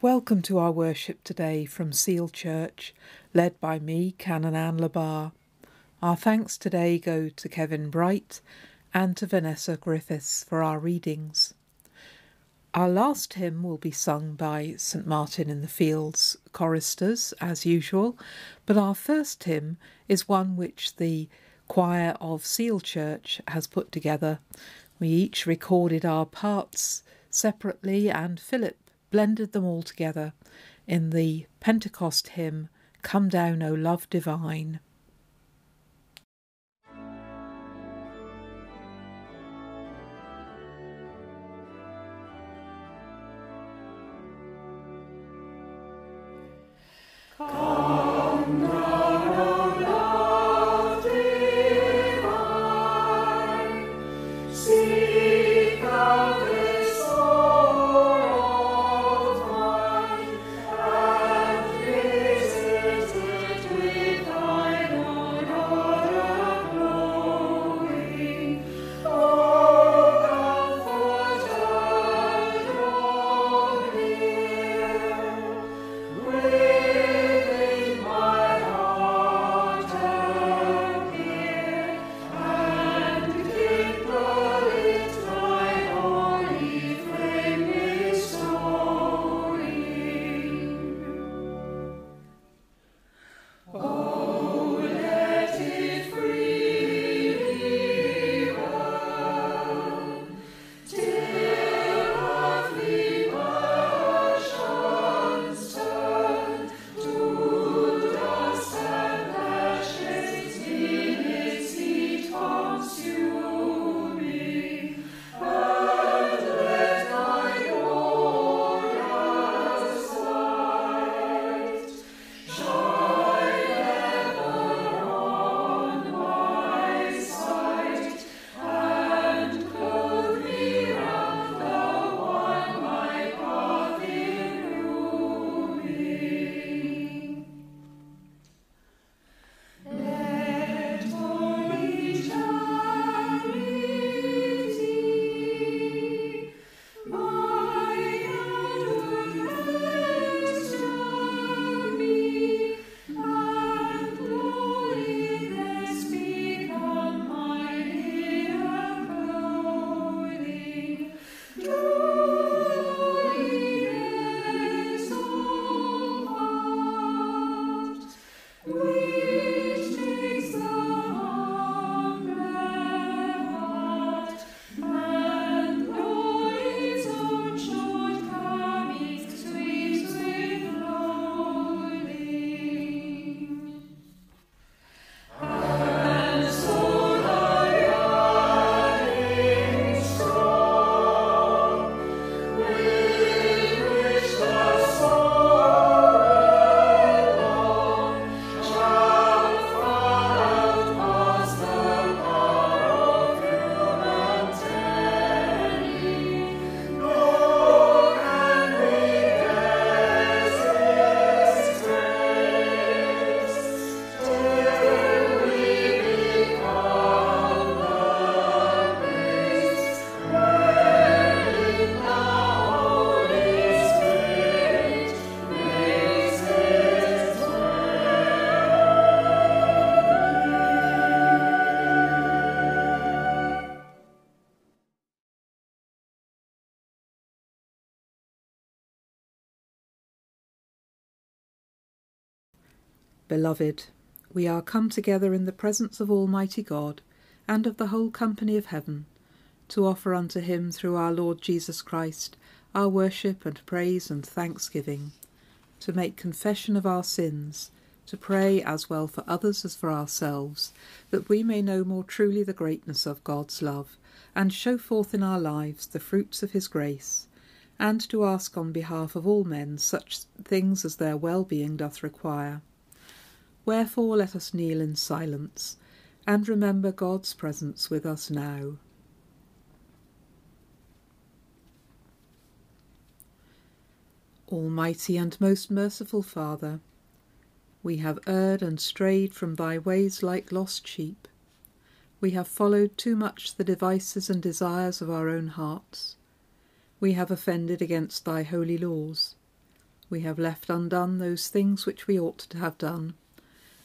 Welcome to our worship today from Seal Church, led by me, Canon Anne Le Bas. Our thanks today go to Kevin Bright and to Vanessa Griffiths for our readings. Our last hymn will be sung by St Martin in the Fields choristers, as usual, but our first hymn is one which the choir of Seal Church has put together. We each recorded our parts separately, and Philip blended them all together in the Pentecost hymn, Come Down, O Love Divine. Beloved, we are come together in the presence of Almighty God and of the whole company of heaven to offer unto him through our Lord Jesus Christ our worship and praise and thanksgiving, to make confession of our sins, to pray as well for others as for ourselves, that we may know more truly the greatness of God's love and show forth in our lives the fruits of his grace, and to ask on behalf of all men such things as their well-being doth require Wherefore let us kneel in silence and remember God's presence with us now. Almighty and most merciful Father, we have erred and strayed from thy ways like lost sheep. We have followed too much the devices and desires of our own hearts. We have offended against thy holy laws. We have left undone those things which we ought to have done,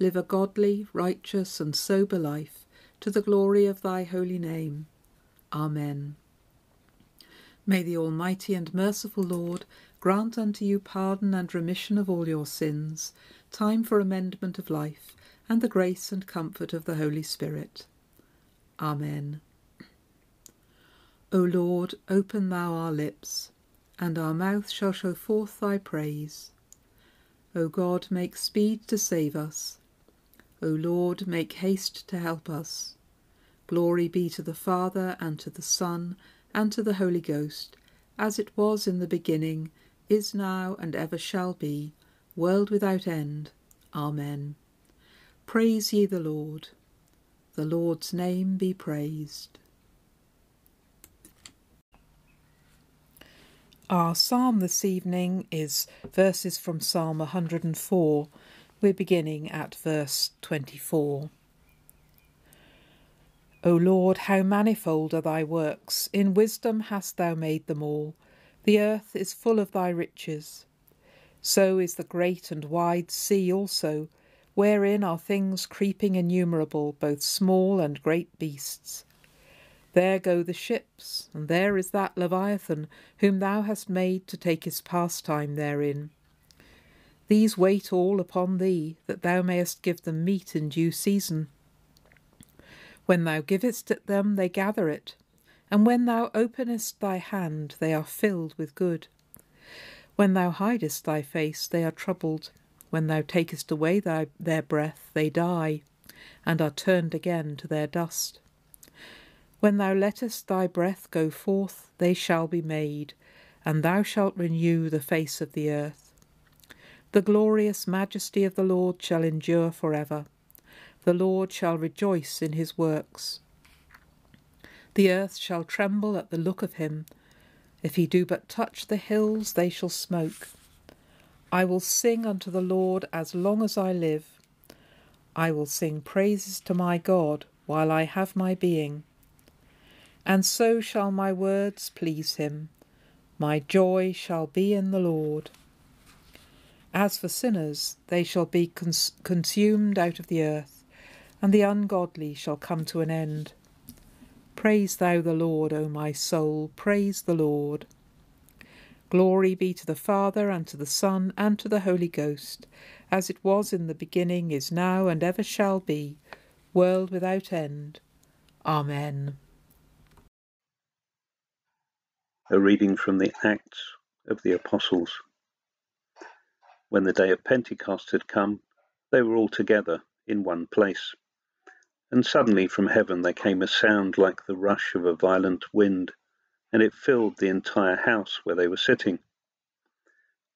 live a godly, righteous, and sober life, to the glory of thy holy name. Amen. May the Almighty and merciful Lord grant unto you pardon and remission of all your sins, time for amendment of life, and the grace and comfort of the Holy Spirit. Amen. O Lord, open thou our lips, and our mouth shall show forth thy praise. O God, make speed to save us. O Lord, make haste to help us. Glory be to the Father, and to the Son, and to the Holy Ghost, as it was in the beginning, is now, and ever shall be, world without end. Amen. Praise ye the Lord. The Lord's name be praised. Our psalm this evening is verses from Psalm 104. We're beginning at verse 24. O Lord, how manifold are thy works! In wisdom hast thou made them all. The earth is full of thy riches. So is the great and wide sea also, wherein are things creeping innumerable, both small and great beasts. There go the ships, and there is that Leviathan, whom thou hast made to take his pastime therein. These wait all upon thee, that thou mayest give them meat in due season. When thou givest it them, they gather it, and when thou openest thy hand, they are filled with good. When thou hidest thy face, they are troubled. When thou takest away thy, their breath, they die, and are turned again to their dust. When thou lettest thy breath go forth, they shall be made, and thou shalt renew the face of the earth. The glorious majesty of the Lord shall endure for ever. The Lord shall rejoice in his works. The earth shall tremble at the look of him. If he do but touch the hills, they shall smoke. I will sing unto the Lord as long as I live. I will sing praises to my God while I have my being and so shall my words please him. My joy shall be in the Lord. As for sinners, they shall be cons- consumed out of the earth, and the ungodly shall come to an end. Praise thou the Lord, O my soul, praise the Lord. Glory be to the Father, and to the Son, and to the Holy Ghost, as it was in the beginning, is now, and ever shall be, world without end. Amen. A reading from the Acts of the Apostles. When the day of Pentecost had come, they were all together in one place. And suddenly from heaven there came a sound like the rush of a violent wind, and it filled the entire house where they were sitting.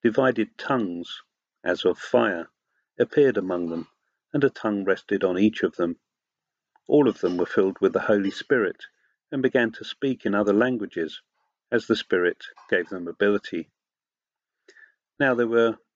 Divided tongues, as of fire, appeared among them, and a tongue rested on each of them. All of them were filled with the Holy Spirit and began to speak in other languages as the Spirit gave them ability. Now there were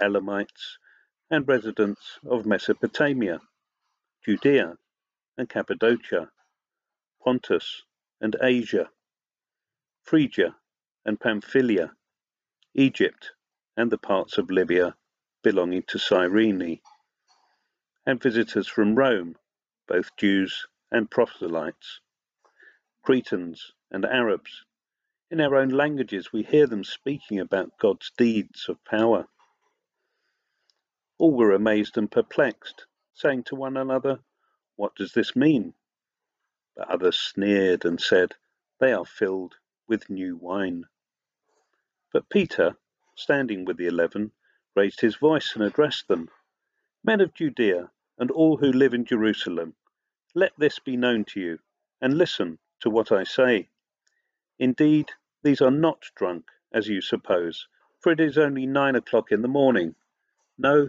Elamites, and residents of Mesopotamia, Judea and Cappadocia, Pontus and Asia, Phrygia and Pamphylia, Egypt and the parts of Libya belonging to Cyrene, and visitors from Rome, both Jews and proselytes, Cretans and Arabs, in our own languages, we hear them speaking about God's deeds of power. All were amazed and perplexed, saying to one another, What does this mean? But others sneered and said, They are filled with new wine. But Peter, standing with the eleven, raised his voice and addressed them Men of Judea, and all who live in Jerusalem, let this be known to you, and listen to what I say. Indeed, these are not drunk, as you suppose, for it is only nine o'clock in the morning. No,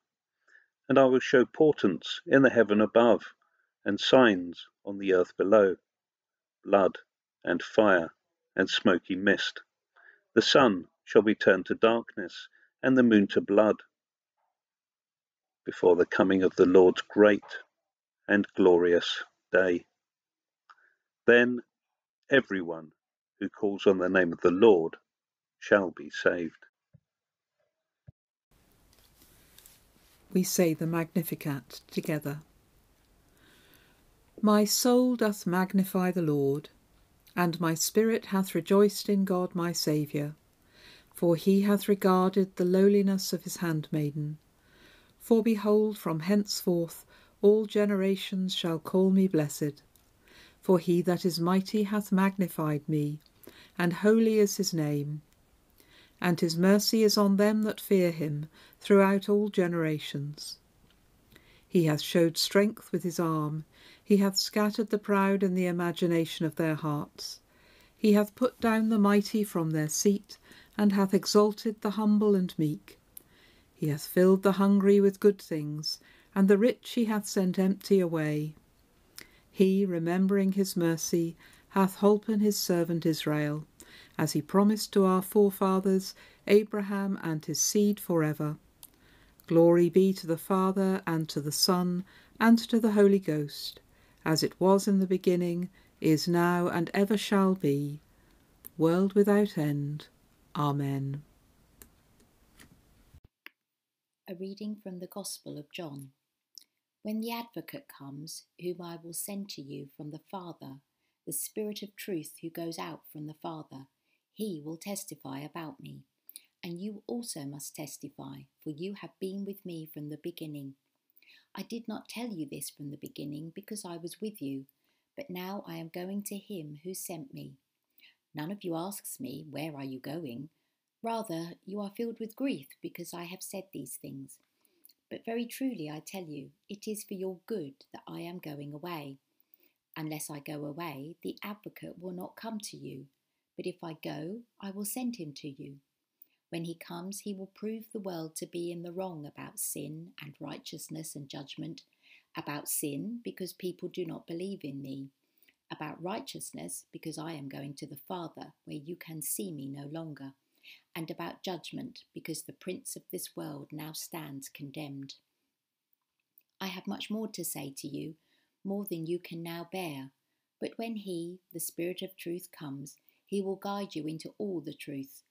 And I will show portents in the heaven above, and signs on the earth below blood and fire and smoky mist. The sun shall be turned to darkness, and the moon to blood, before the coming of the Lord's great and glorious day. Then everyone who calls on the name of the Lord shall be saved. We say the Magnificat together. My soul doth magnify the Lord, and my spirit hath rejoiced in God my Saviour, for he hath regarded the lowliness of his handmaiden. For behold, from henceforth all generations shall call me blessed. For he that is mighty hath magnified me, and holy is his name. And his mercy is on them that fear him throughout all generations. He hath showed strength with his arm, he hath scattered the proud in the imagination of their hearts. He hath put down the mighty from their seat, and hath exalted the humble and meek. He hath filled the hungry with good things, and the rich he hath sent empty away. He, remembering his mercy, hath holpen his servant Israel, as he promised to our forefathers, Abraham and his seed forever. Glory be to the Father, and to the Son, and to the Holy Ghost as it was in the beginning, is now, and ever shall be, world without end. Amen. A reading from the Gospel of John. When the Advocate comes, whom I will send to you from the Father, the Spirit of truth who goes out from the Father, he will testify about me. And you also must testify, for you have been with me from the beginning. I did not tell you this from the beginning because I was with you, but now I am going to him who sent me. None of you asks me, Where are you going? Rather, you are filled with grief because I have said these things. But very truly I tell you, it is for your good that I am going away. Unless I go away, the advocate will not come to you. But if I go, I will send him to you. When he comes, he will prove the world to be in the wrong about sin and righteousness and judgment, about sin because people do not believe in me, about righteousness because I am going to the Father where you can see me no longer, and about judgment because the prince of this world now stands condemned. I have much more to say to you, more than you can now bear. But when he, the Spirit of truth, comes, he will guide you into all the truth.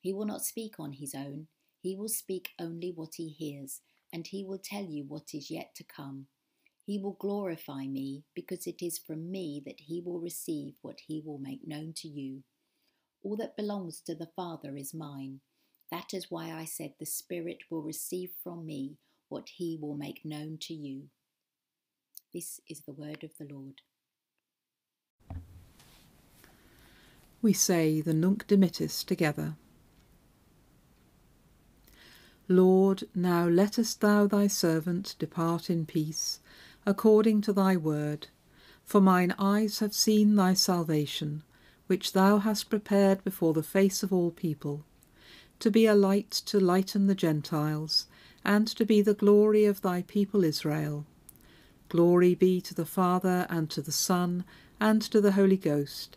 He will not speak on his own, he will speak only what he hears, and he will tell you what is yet to come. He will glorify me, because it is from me that he will receive what he will make known to you. All that belongs to the Father is mine. That is why I said the Spirit will receive from me what he will make known to you. This is the word of the Lord. We say the Nunc Dimittis together. Lord, now lettest thou thy servant depart in peace, according to thy word. For mine eyes have seen thy salvation, which thou hast prepared before the face of all people, to be a light to lighten the Gentiles, and to be the glory of thy people Israel. Glory be to the Father, and to the Son, and to the Holy Ghost,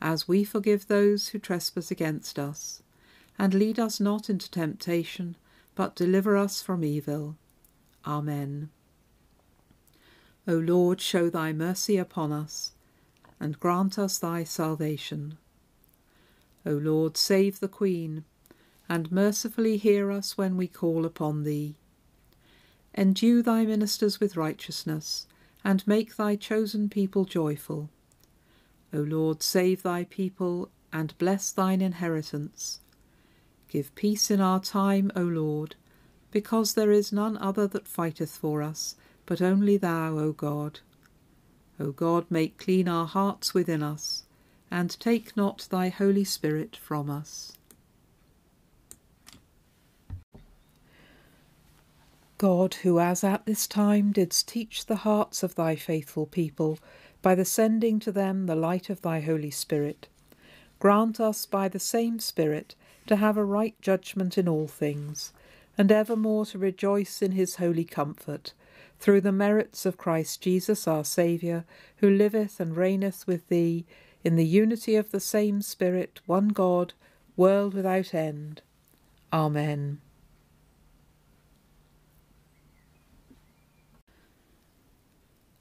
as we forgive those who trespass against us. And lead us not into temptation, but deliver us from evil. Amen. O Lord, show thy mercy upon us, and grant us thy salvation. O Lord, save the Queen, and mercifully hear us when we call upon thee. Endue thy ministers with righteousness, and make thy chosen people joyful. O Lord, save thy people, and bless thine inheritance. Give peace in our time, O Lord, because there is none other that fighteth for us, but only thou, O God. O God, make clean our hearts within us, and take not thy Holy Spirit from us. God, who as at this time didst teach the hearts of thy faithful people, by the sending to them the light of thy Holy Spirit, grant us by the same Spirit to have a right judgment in all things, and evermore to rejoice in his holy comfort through the merits of Christ Jesus our Saviour, who liveth and reigneth with thee, in the unity of the same Spirit, one God, world without end. Amen.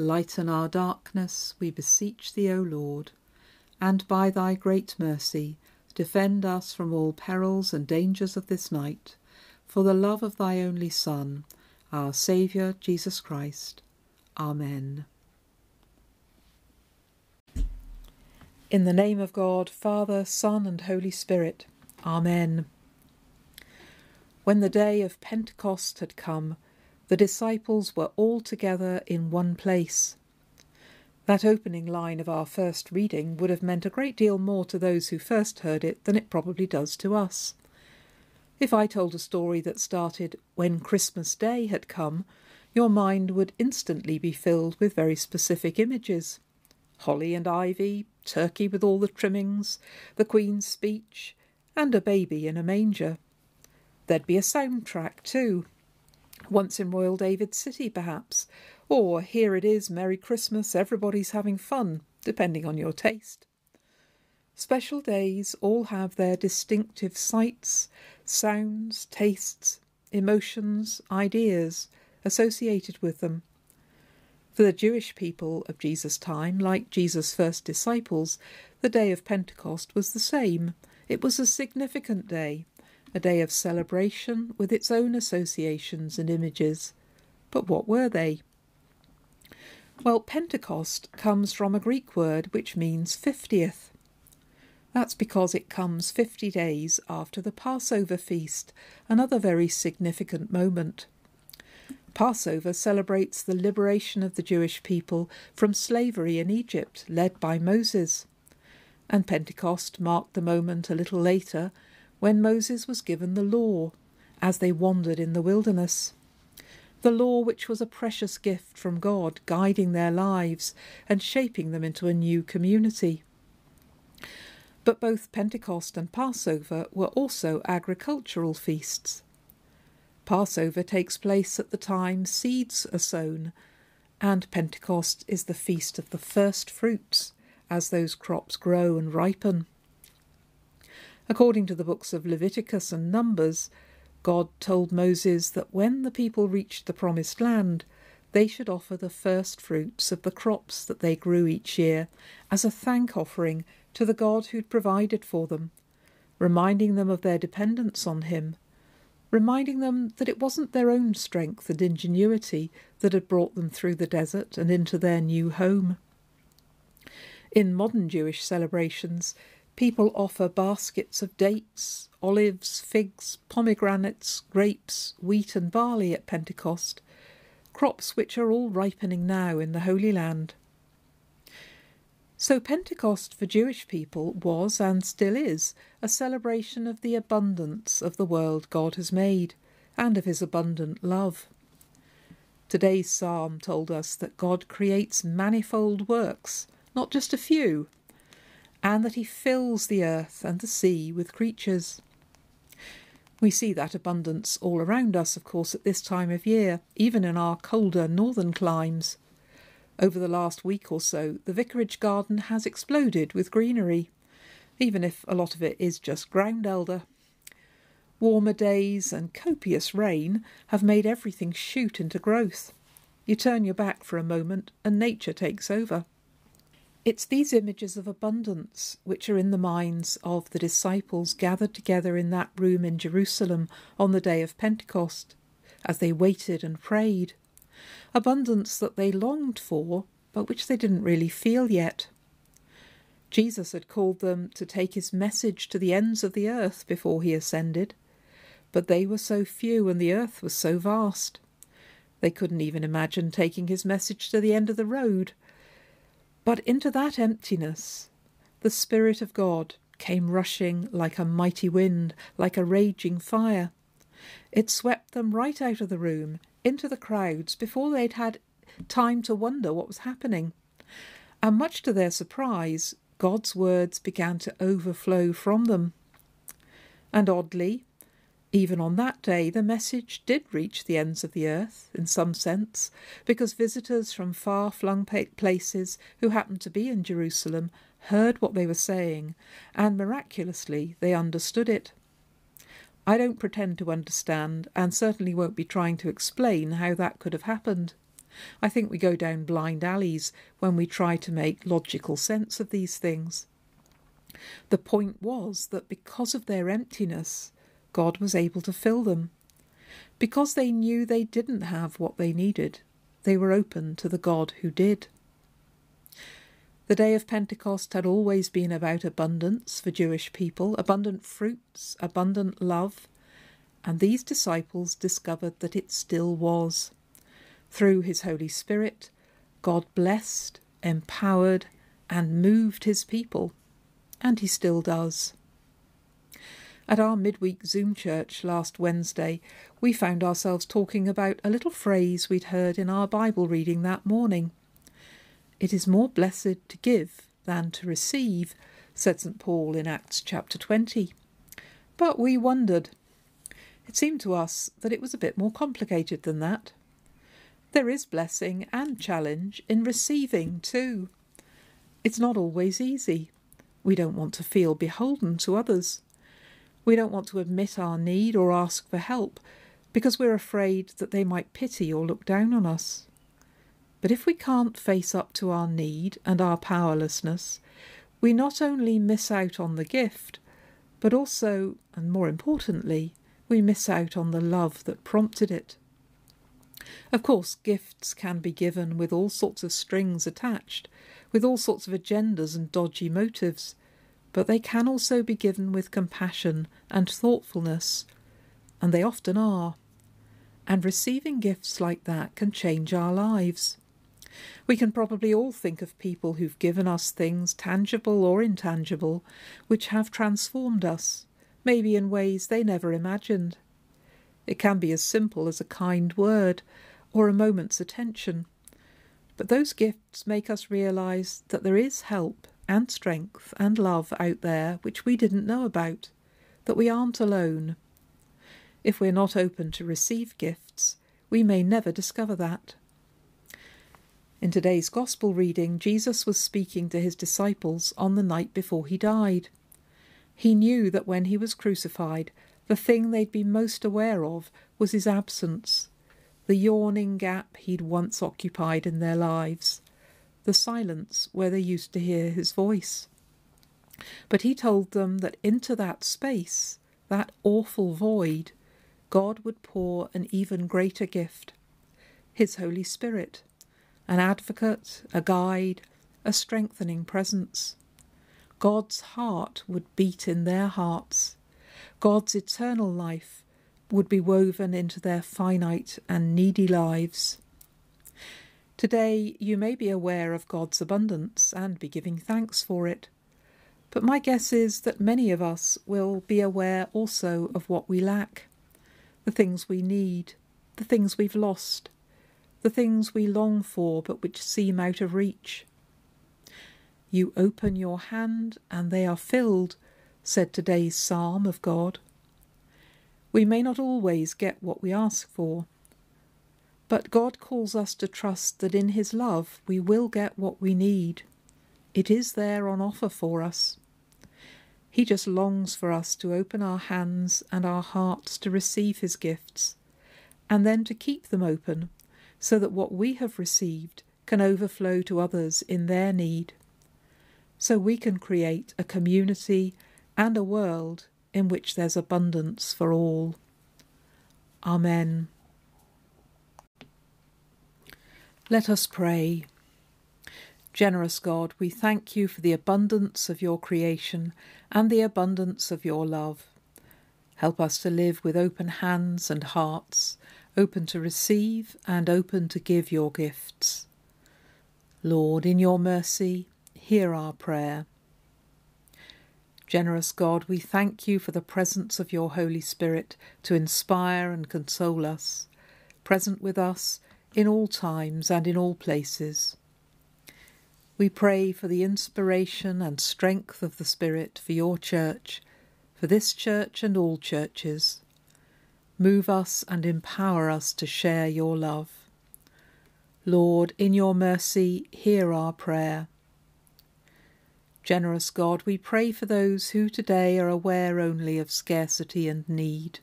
Lighten our darkness, we beseech thee, O Lord, and by thy great mercy defend us from all perils and dangers of this night, for the love of thy only Son, our Saviour Jesus Christ. Amen. In the name of God, Father, Son, and Holy Spirit. Amen. When the day of Pentecost had come, the disciples were all together in one place. That opening line of our first reading would have meant a great deal more to those who first heard it than it probably does to us. If I told a story that started when Christmas Day had come, your mind would instantly be filled with very specific images holly and ivy, turkey with all the trimmings, the Queen's speech, and a baby in a manger. There'd be a soundtrack, too. Once in Royal David City, perhaps, or Here It Is, Merry Christmas, Everybody's Having Fun, depending on your taste. Special days all have their distinctive sights, sounds, tastes, emotions, ideas associated with them. For the Jewish people of Jesus' time, like Jesus' first disciples, the day of Pentecost was the same. It was a significant day, a day of celebration with its own associations and images. But what were they? Well, Pentecost comes from a Greek word which means fiftieth. That's because it comes 50 days after the Passover feast, another very significant moment. Passover celebrates the liberation of the Jewish people from slavery in Egypt, led by Moses. And Pentecost marked the moment a little later when Moses was given the law as they wandered in the wilderness. The law, which was a precious gift from God, guiding their lives and shaping them into a new community. But both Pentecost and Passover were also agricultural feasts. Passover takes place at the time seeds are sown, and Pentecost is the feast of the first fruits as those crops grow and ripen. According to the books of Leviticus and Numbers, God told Moses that when the people reached the promised land, they should offer the first fruits of the crops that they grew each year as a thank offering to the God who'd provided for them, reminding them of their dependence on Him, reminding them that it wasn't their own strength and ingenuity that had brought them through the desert and into their new home. In modern Jewish celebrations, people offer baskets of dates, olives, figs, pomegranates, grapes, wheat, and barley at Pentecost, crops which are all ripening now in the Holy Land. So, Pentecost for Jewish people was and still is a celebration of the abundance of the world God has made and of his abundant love. Today's psalm told us that God creates manifold works not just a few, and that he fills the earth and the sea with creatures. We see that abundance all around us, of course, at this time of year, even in our colder northern climes. Over the last week or so, the vicarage garden has exploded with greenery, even if a lot of it is just ground elder. Warmer days and copious rain have made everything shoot into growth. You turn your back for a moment, and nature takes over. It's these images of abundance which are in the minds of the disciples gathered together in that room in Jerusalem on the day of Pentecost, as they waited and prayed. Abundance that they longed for, but which they didn't really feel yet. Jesus had called them to take his message to the ends of the earth before he ascended, but they were so few and the earth was so vast. They couldn't even imagine taking his message to the end of the road, but into that emptiness, the Spirit of God came rushing like a mighty wind, like a raging fire. It swept them right out of the room, into the crowds, before they'd had time to wonder what was happening. And much to their surprise, God's words began to overflow from them. And oddly, even on that day, the message did reach the ends of the earth, in some sense, because visitors from far flung places who happened to be in Jerusalem heard what they were saying, and miraculously they understood it. I don't pretend to understand, and certainly won't be trying to explain how that could have happened. I think we go down blind alleys when we try to make logical sense of these things. The point was that because of their emptiness, God was able to fill them. Because they knew they didn't have what they needed, they were open to the God who did. The day of Pentecost had always been about abundance for Jewish people, abundant fruits, abundant love, and these disciples discovered that it still was. Through his Holy Spirit, God blessed, empowered, and moved his people, and he still does. At our midweek Zoom church last Wednesday, we found ourselves talking about a little phrase we'd heard in our Bible reading that morning. It is more blessed to give than to receive, said St. Paul in Acts chapter 20. But we wondered. It seemed to us that it was a bit more complicated than that. There is blessing and challenge in receiving too. It's not always easy. We don't want to feel beholden to others. We don't want to admit our need or ask for help because we're afraid that they might pity or look down on us. But if we can't face up to our need and our powerlessness, we not only miss out on the gift, but also, and more importantly, we miss out on the love that prompted it. Of course, gifts can be given with all sorts of strings attached, with all sorts of agendas and dodgy motives, but they can also be given with compassion and thoughtfulness, and they often are. And receiving gifts like that can change our lives. We can probably all think of people who've given us things, tangible or intangible, which have transformed us, maybe in ways they never imagined. It can be as simple as a kind word or a moment's attention. But those gifts make us realize that there is help and strength and love out there which we didn't know about, that we aren't alone. If we're not open to receive gifts, we may never discover that. In today's Gospel reading, Jesus was speaking to his disciples on the night before he died. He knew that when he was crucified, the thing they'd be most aware of was his absence, the yawning gap he'd once occupied in their lives, the silence where they used to hear his voice. But he told them that into that space, that awful void, God would pour an even greater gift His Holy Spirit an advocate, a guide, a strengthening presence. God's heart would beat in their hearts. God's eternal life would be woven into their finite and needy lives. Today, you may be aware of God's abundance and be giving thanks for it. But my guess is that many of us will be aware also of what we lack the things we need, the things we've lost, the things we long for but which seem out of reach. You open your hand and they are filled, said today's psalm of God. We may not always get what we ask for, but God calls us to trust that in His love we will get what we need. It is there on offer for us. He just longs for us to open our hands and our hearts to receive His gifts, and then to keep them open so that what we have received can overflow to others in their need. So we can create a community and a world in which there's abundance for all. Amen. Let us pray. Generous God, we thank you for the abundance of your creation and the abundance of your love. Help us to live with open hands and hearts open to receive and open to give your gifts. Lord, in your mercy, hear our prayer. Generous God, we thank you for the presence of your Holy Spirit to inspire and console us, present with us in all times and in all places. We pray for the inspiration and strength of the Spirit for your church, for this church and all churches. Move us and empower us to share your love. Lord, in your mercy, hear our prayer. Generous God, we pray for those who today are aware only of scarcity and need.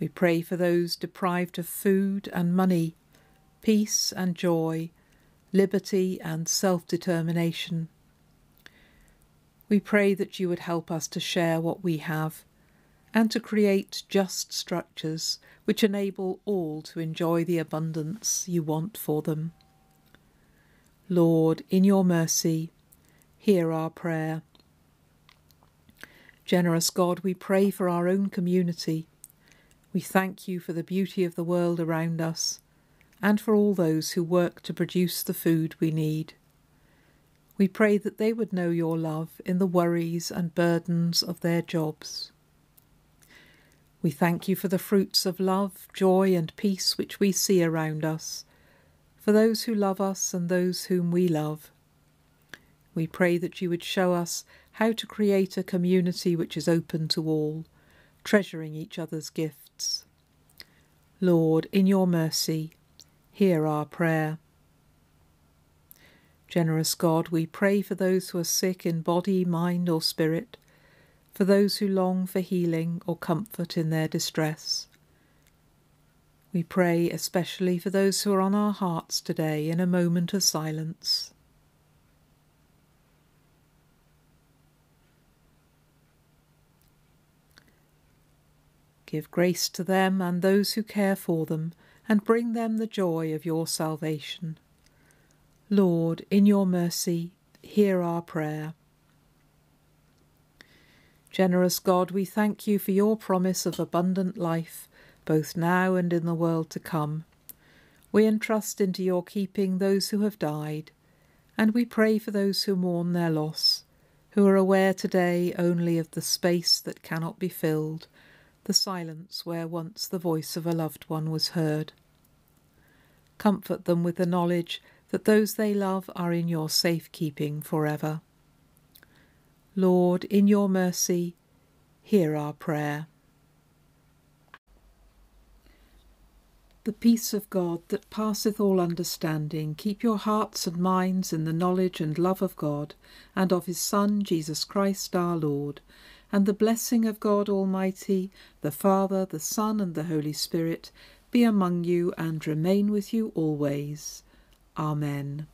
We pray for those deprived of food and money, peace and joy, liberty and self determination. We pray that you would help us to share what we have and to create just structures which enable all to enjoy the abundance you want for them. Lord, in your mercy, hear our prayer. Generous God, we pray for our own community. We thank you for the beauty of the world around us and for all those who work to produce the food we need. We pray that they would know your love in the worries and burdens of their jobs. We thank you for the fruits of love, joy, and peace which we see around us, for those who love us and those whom we love. We pray that you would show us how to create a community which is open to all, treasuring each other's gifts. Lord, in your mercy, hear our prayer. Generous God, we pray for those who are sick in body, mind, or spirit for those who long for healing or comfort in their distress. We pray especially for those who are on our hearts today in a moment of silence. Give grace to them and those who care for them, and bring them the joy of your salvation. Lord, in your mercy, hear our prayer. Generous God, we thank you for your promise of abundant life, both now and in the world to come. We entrust into your keeping those who have died, and we pray for those who mourn their loss, who are aware today only of the space that cannot be filled, the silence where once the voice of a loved one was heard. Comfort them with the knowledge that those they love are in your safe keeping forever. Lord, in your mercy, hear our prayer. The peace of God that passeth all understanding, keep your hearts and minds in the knowledge and love of God, and of his Son, Jesus Christ our Lord. And the blessing of God Almighty, the Father, the Son, and the Holy Spirit be among you and remain with you always. Amen.